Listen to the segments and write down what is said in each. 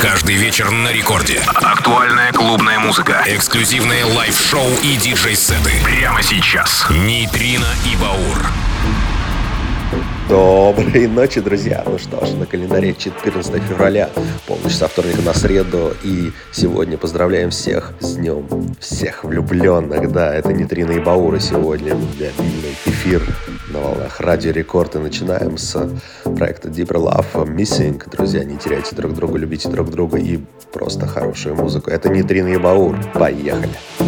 Каждый вечер на рекорде. Актуальная клубная музыка. Эксклюзивные лайв-шоу и диджей-сеты. Прямо сейчас. Нейтрино и Баур. Доброй ночи, друзья! Ну что ж, на календаре 14 февраля, полночь со вторника на среду, и сегодня поздравляем всех с днем всех влюбленных. Да, это Нитрина и Баура сегодня, мобильный эфир на волнах Радио Рекорд, и начинаем с проекта Deeper Love Missing. Друзья, не теряйте друг друга, любите друг друга и просто хорошую музыку. Это Нитрина и Баур. Поехали! Step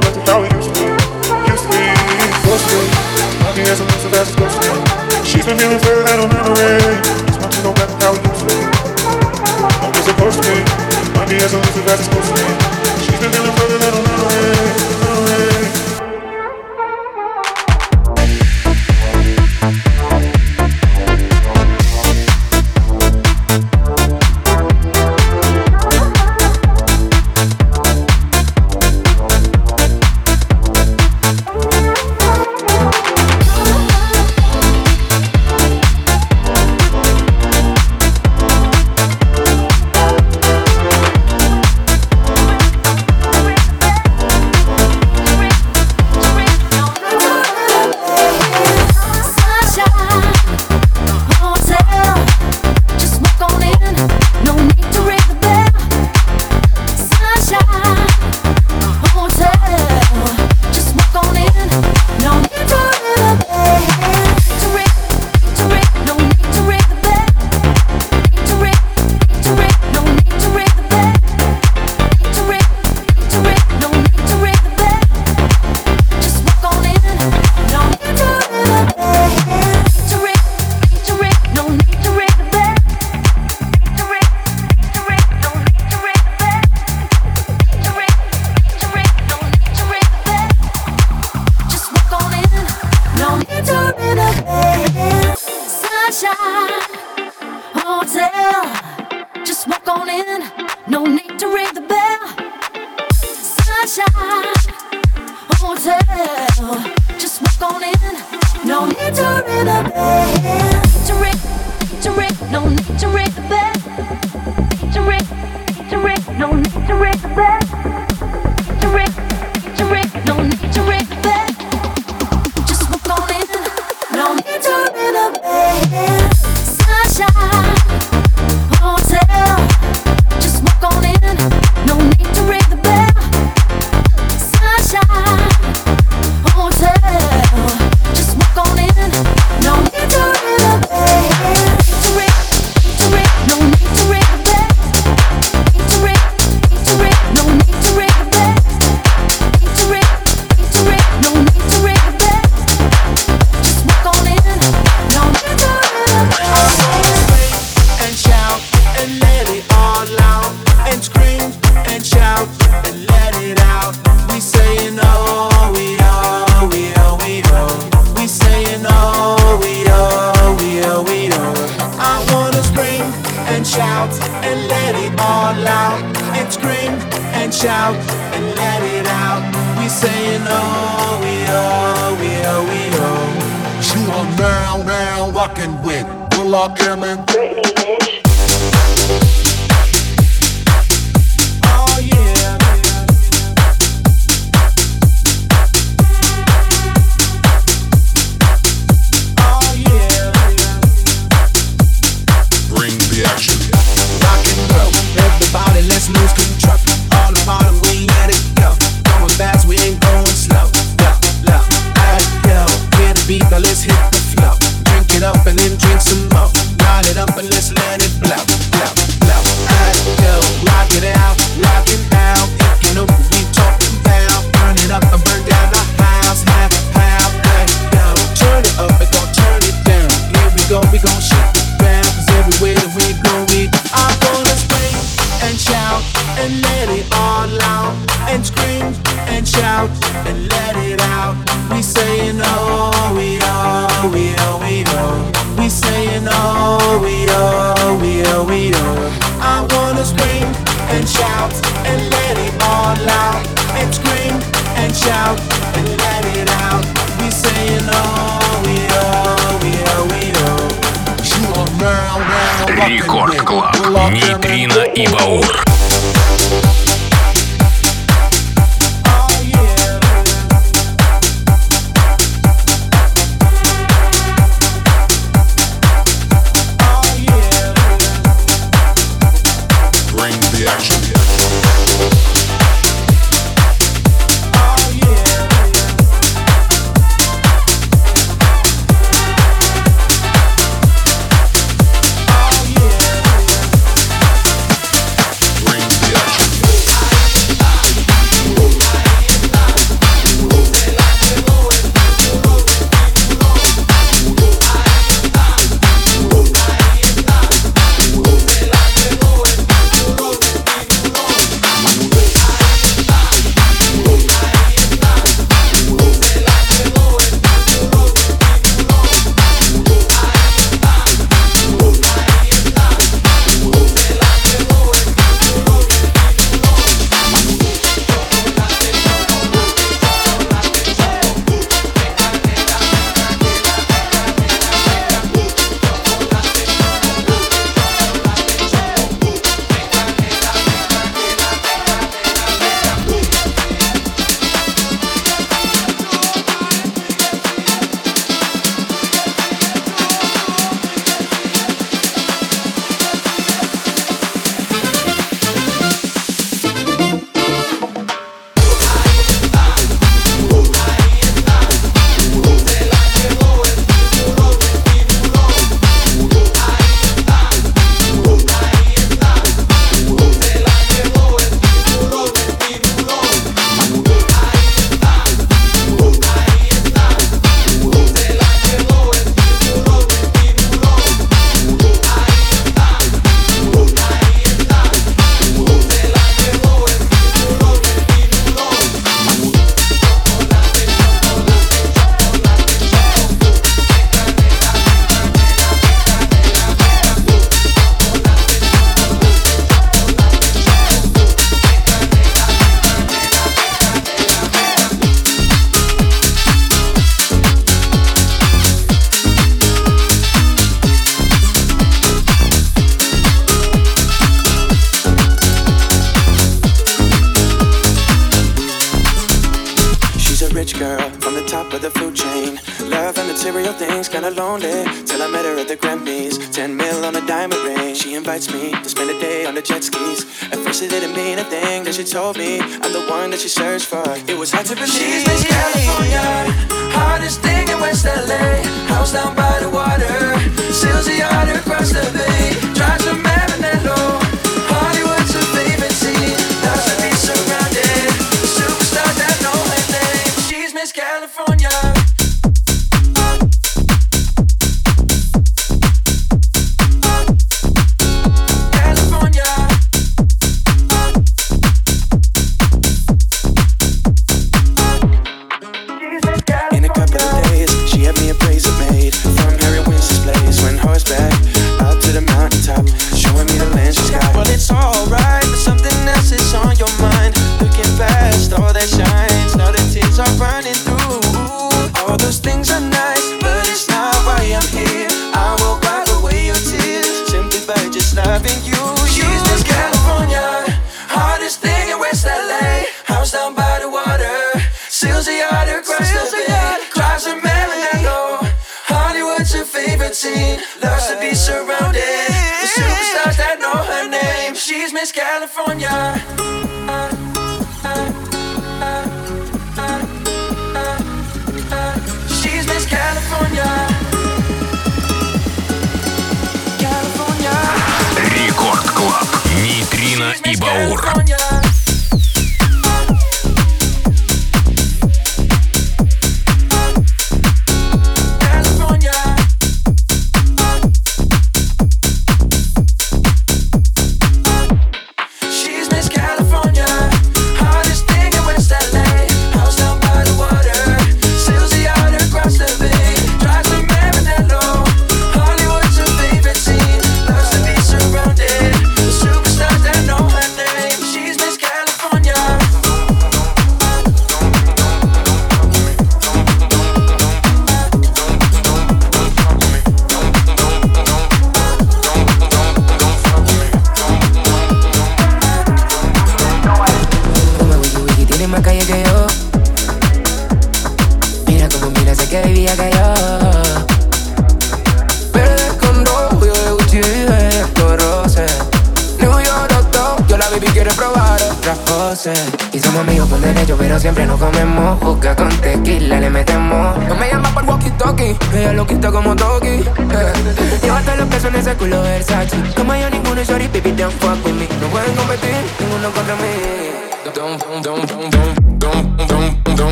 back to how it used to be. To. Supposed to be. It's supposed to be. She's been feeling further than on memory. Just want to go back to how it used to be. It's to it's to.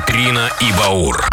Нейтрино и Баур.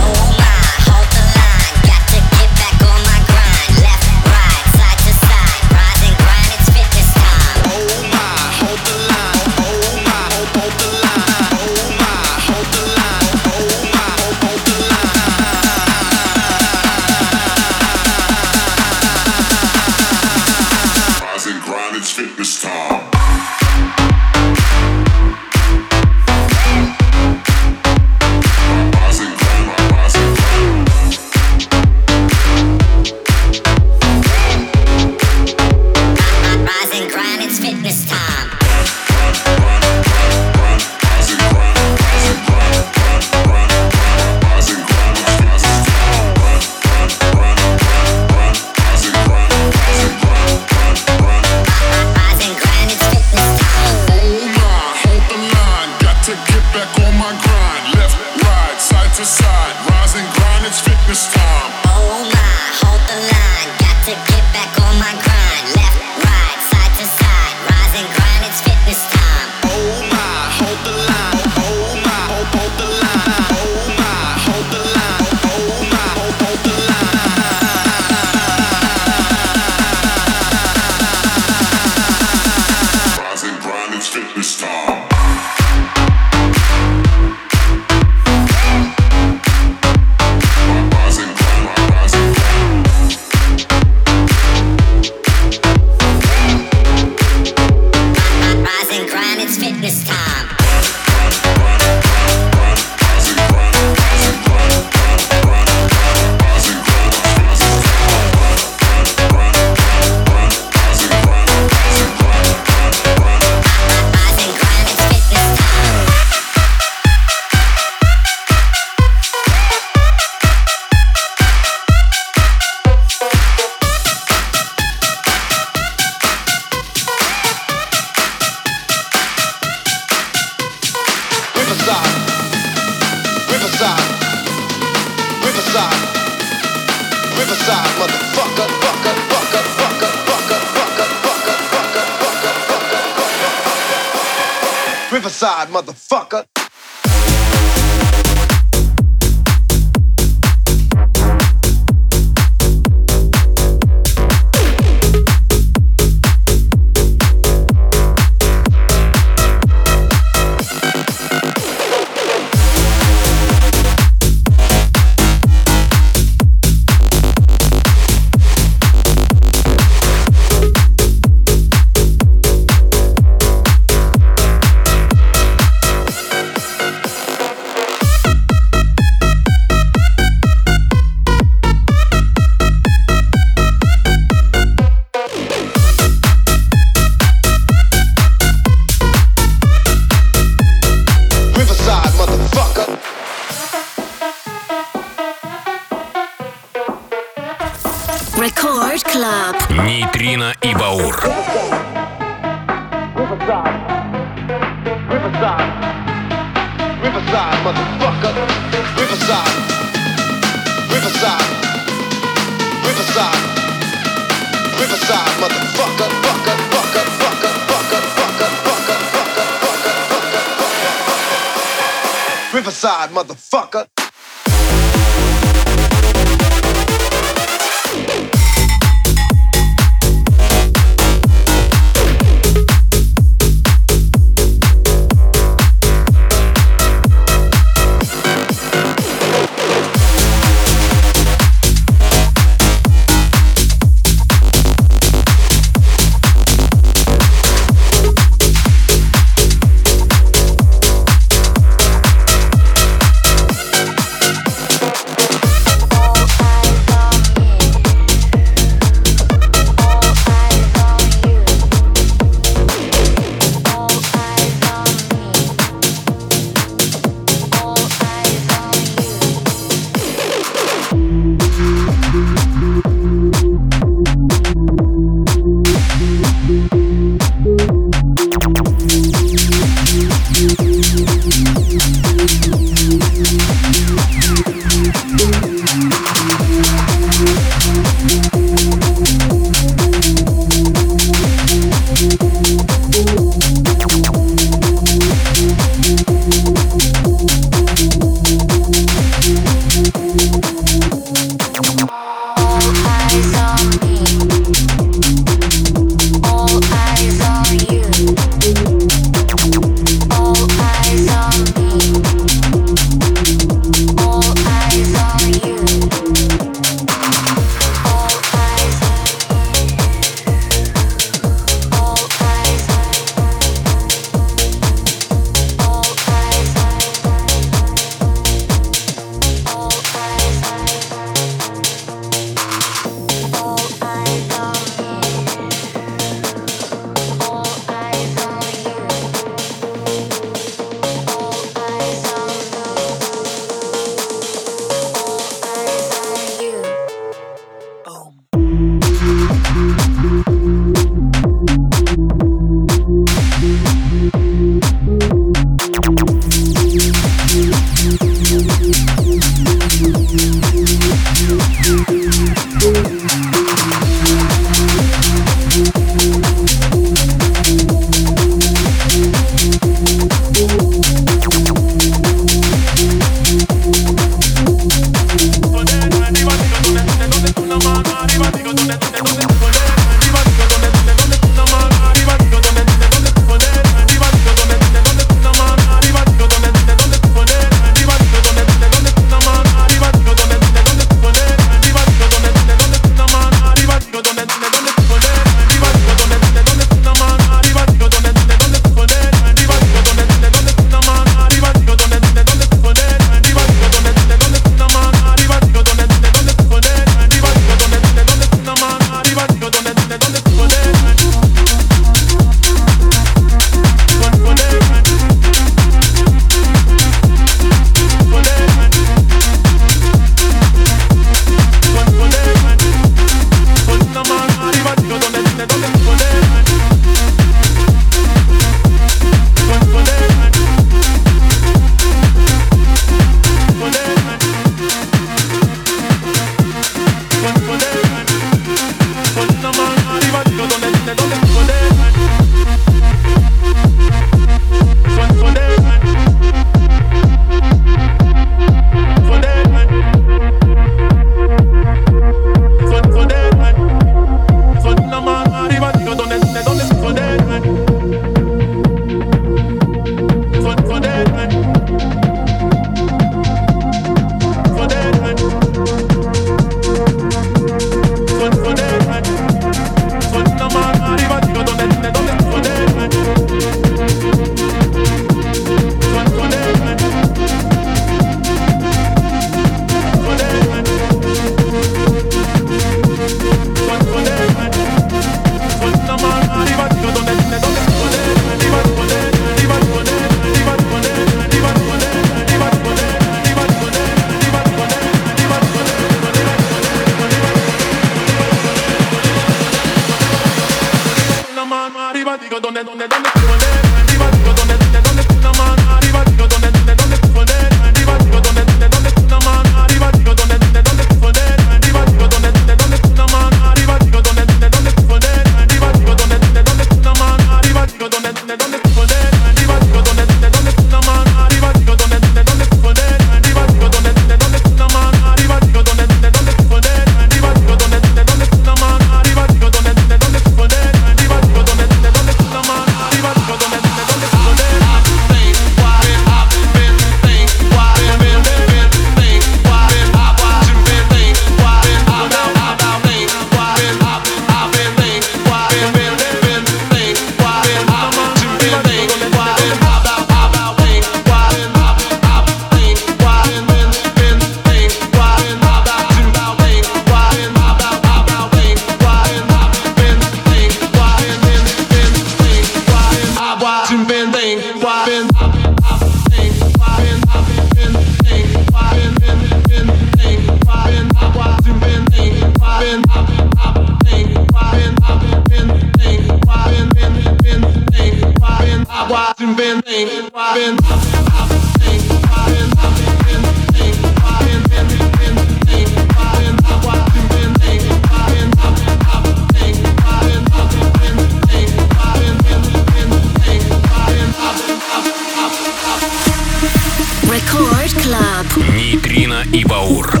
Афина и Баур.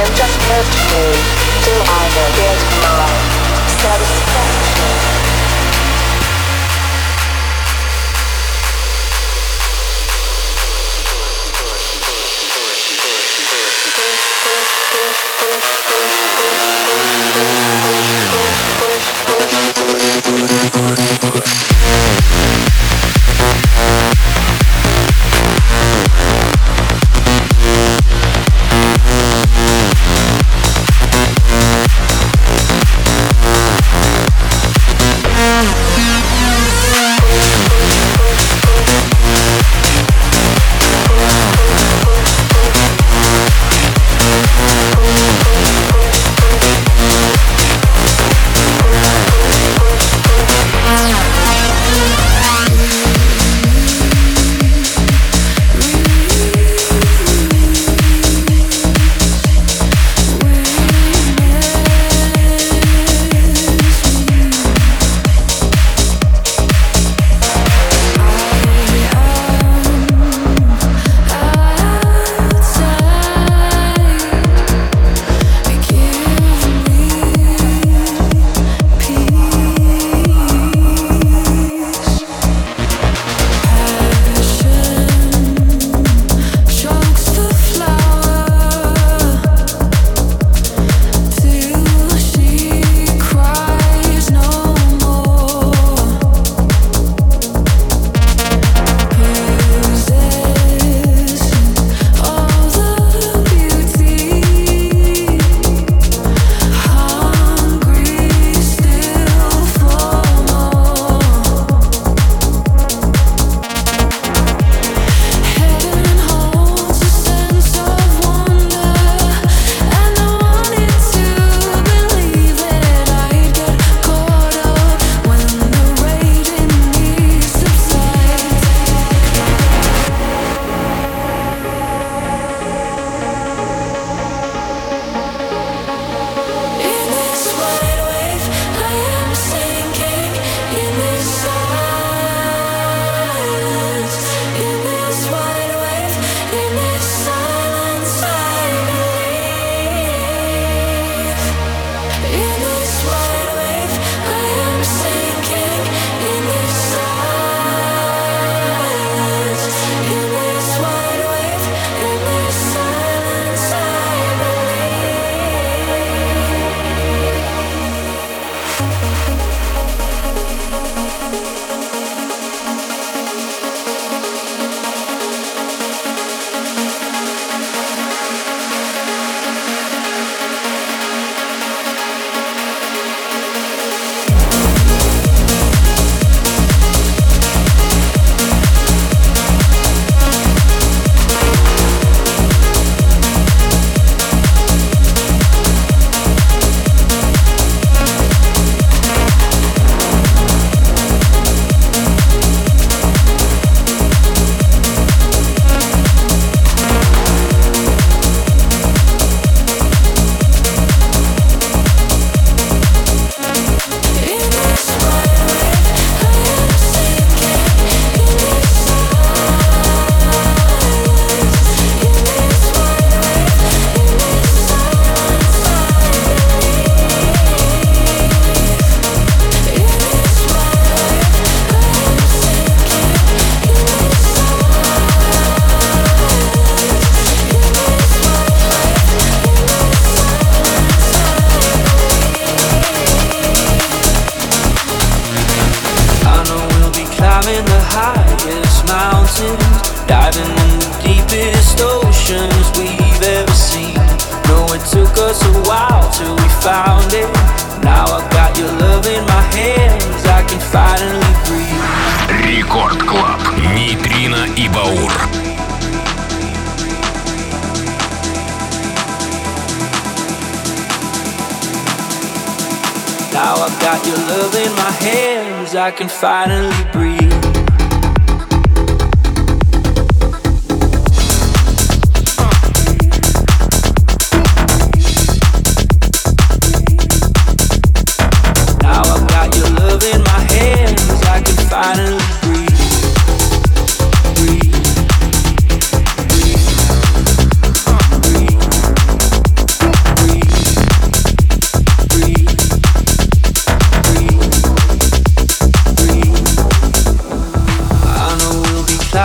Then just hurt me till I can get my satisfaction. I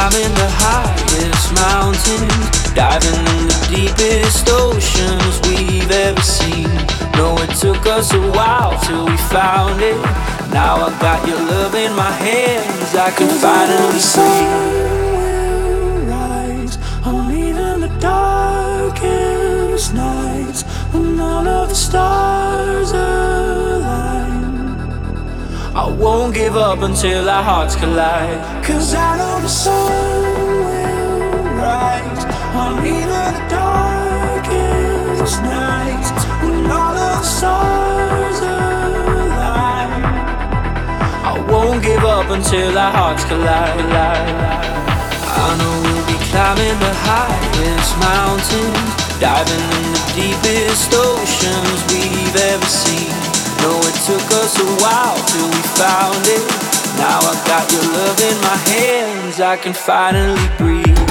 Climbing the highest mountains, diving in the deepest oceans we've ever seen. No, it took us a while till we found it. Now I got your love in my hands, I can finally see. darkest nights when all of the stars are I won't give up until our hearts collide. Cause I know the sun will rise. I'm leaving the darkest nights when all of the stars align. I won't give up until our hearts collide. I know we'll be climbing the highest mountains, diving in the deepest oceans we've ever seen. No, it took us a while till we found it. Now I got your love in my hands, I can finally breathe.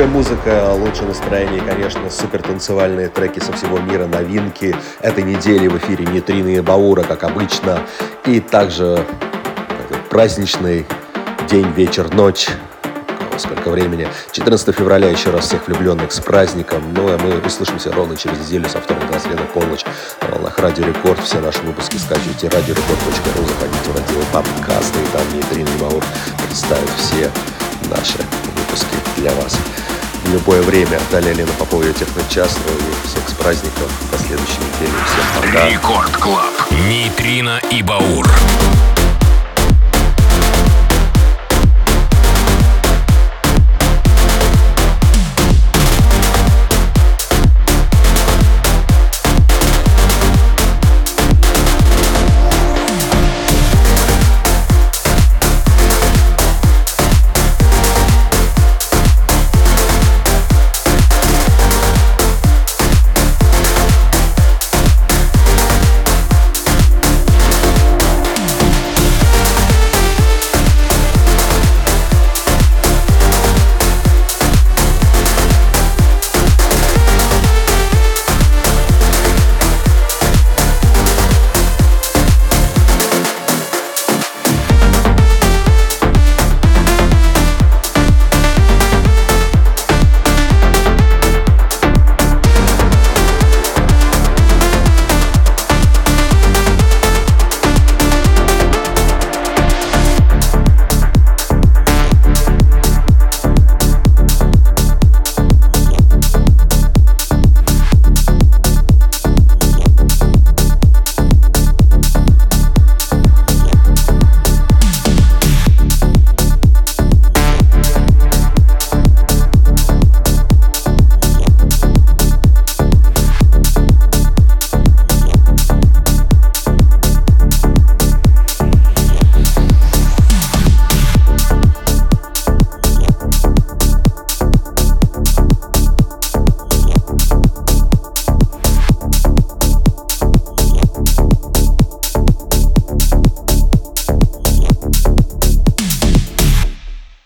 Лучшая музыка, лучшее настроение конечно, супер танцевальные треки со всего мира, новинки этой недели в эфире Нейтрины и Баура, как обычно. И также праздничный день, вечер, ночь. Сколько времени? 14 февраля еще раз всех влюбленных с праздником. Ну, а мы услышимся ровно через неделю со вторника до среды полночь на волнах Радио Рекорд. Все наши выпуски скачивайте радиорекорд.ру, заходите в раздел подкасты, и там Нейтрин и Баур представят все наши выпуски для вас в любое время. Далее Лена Попова и Техночас. Ну и всех с праздником. До следующей недели. Всем пока. Рекорд Клаб. Нейтрино и Баур.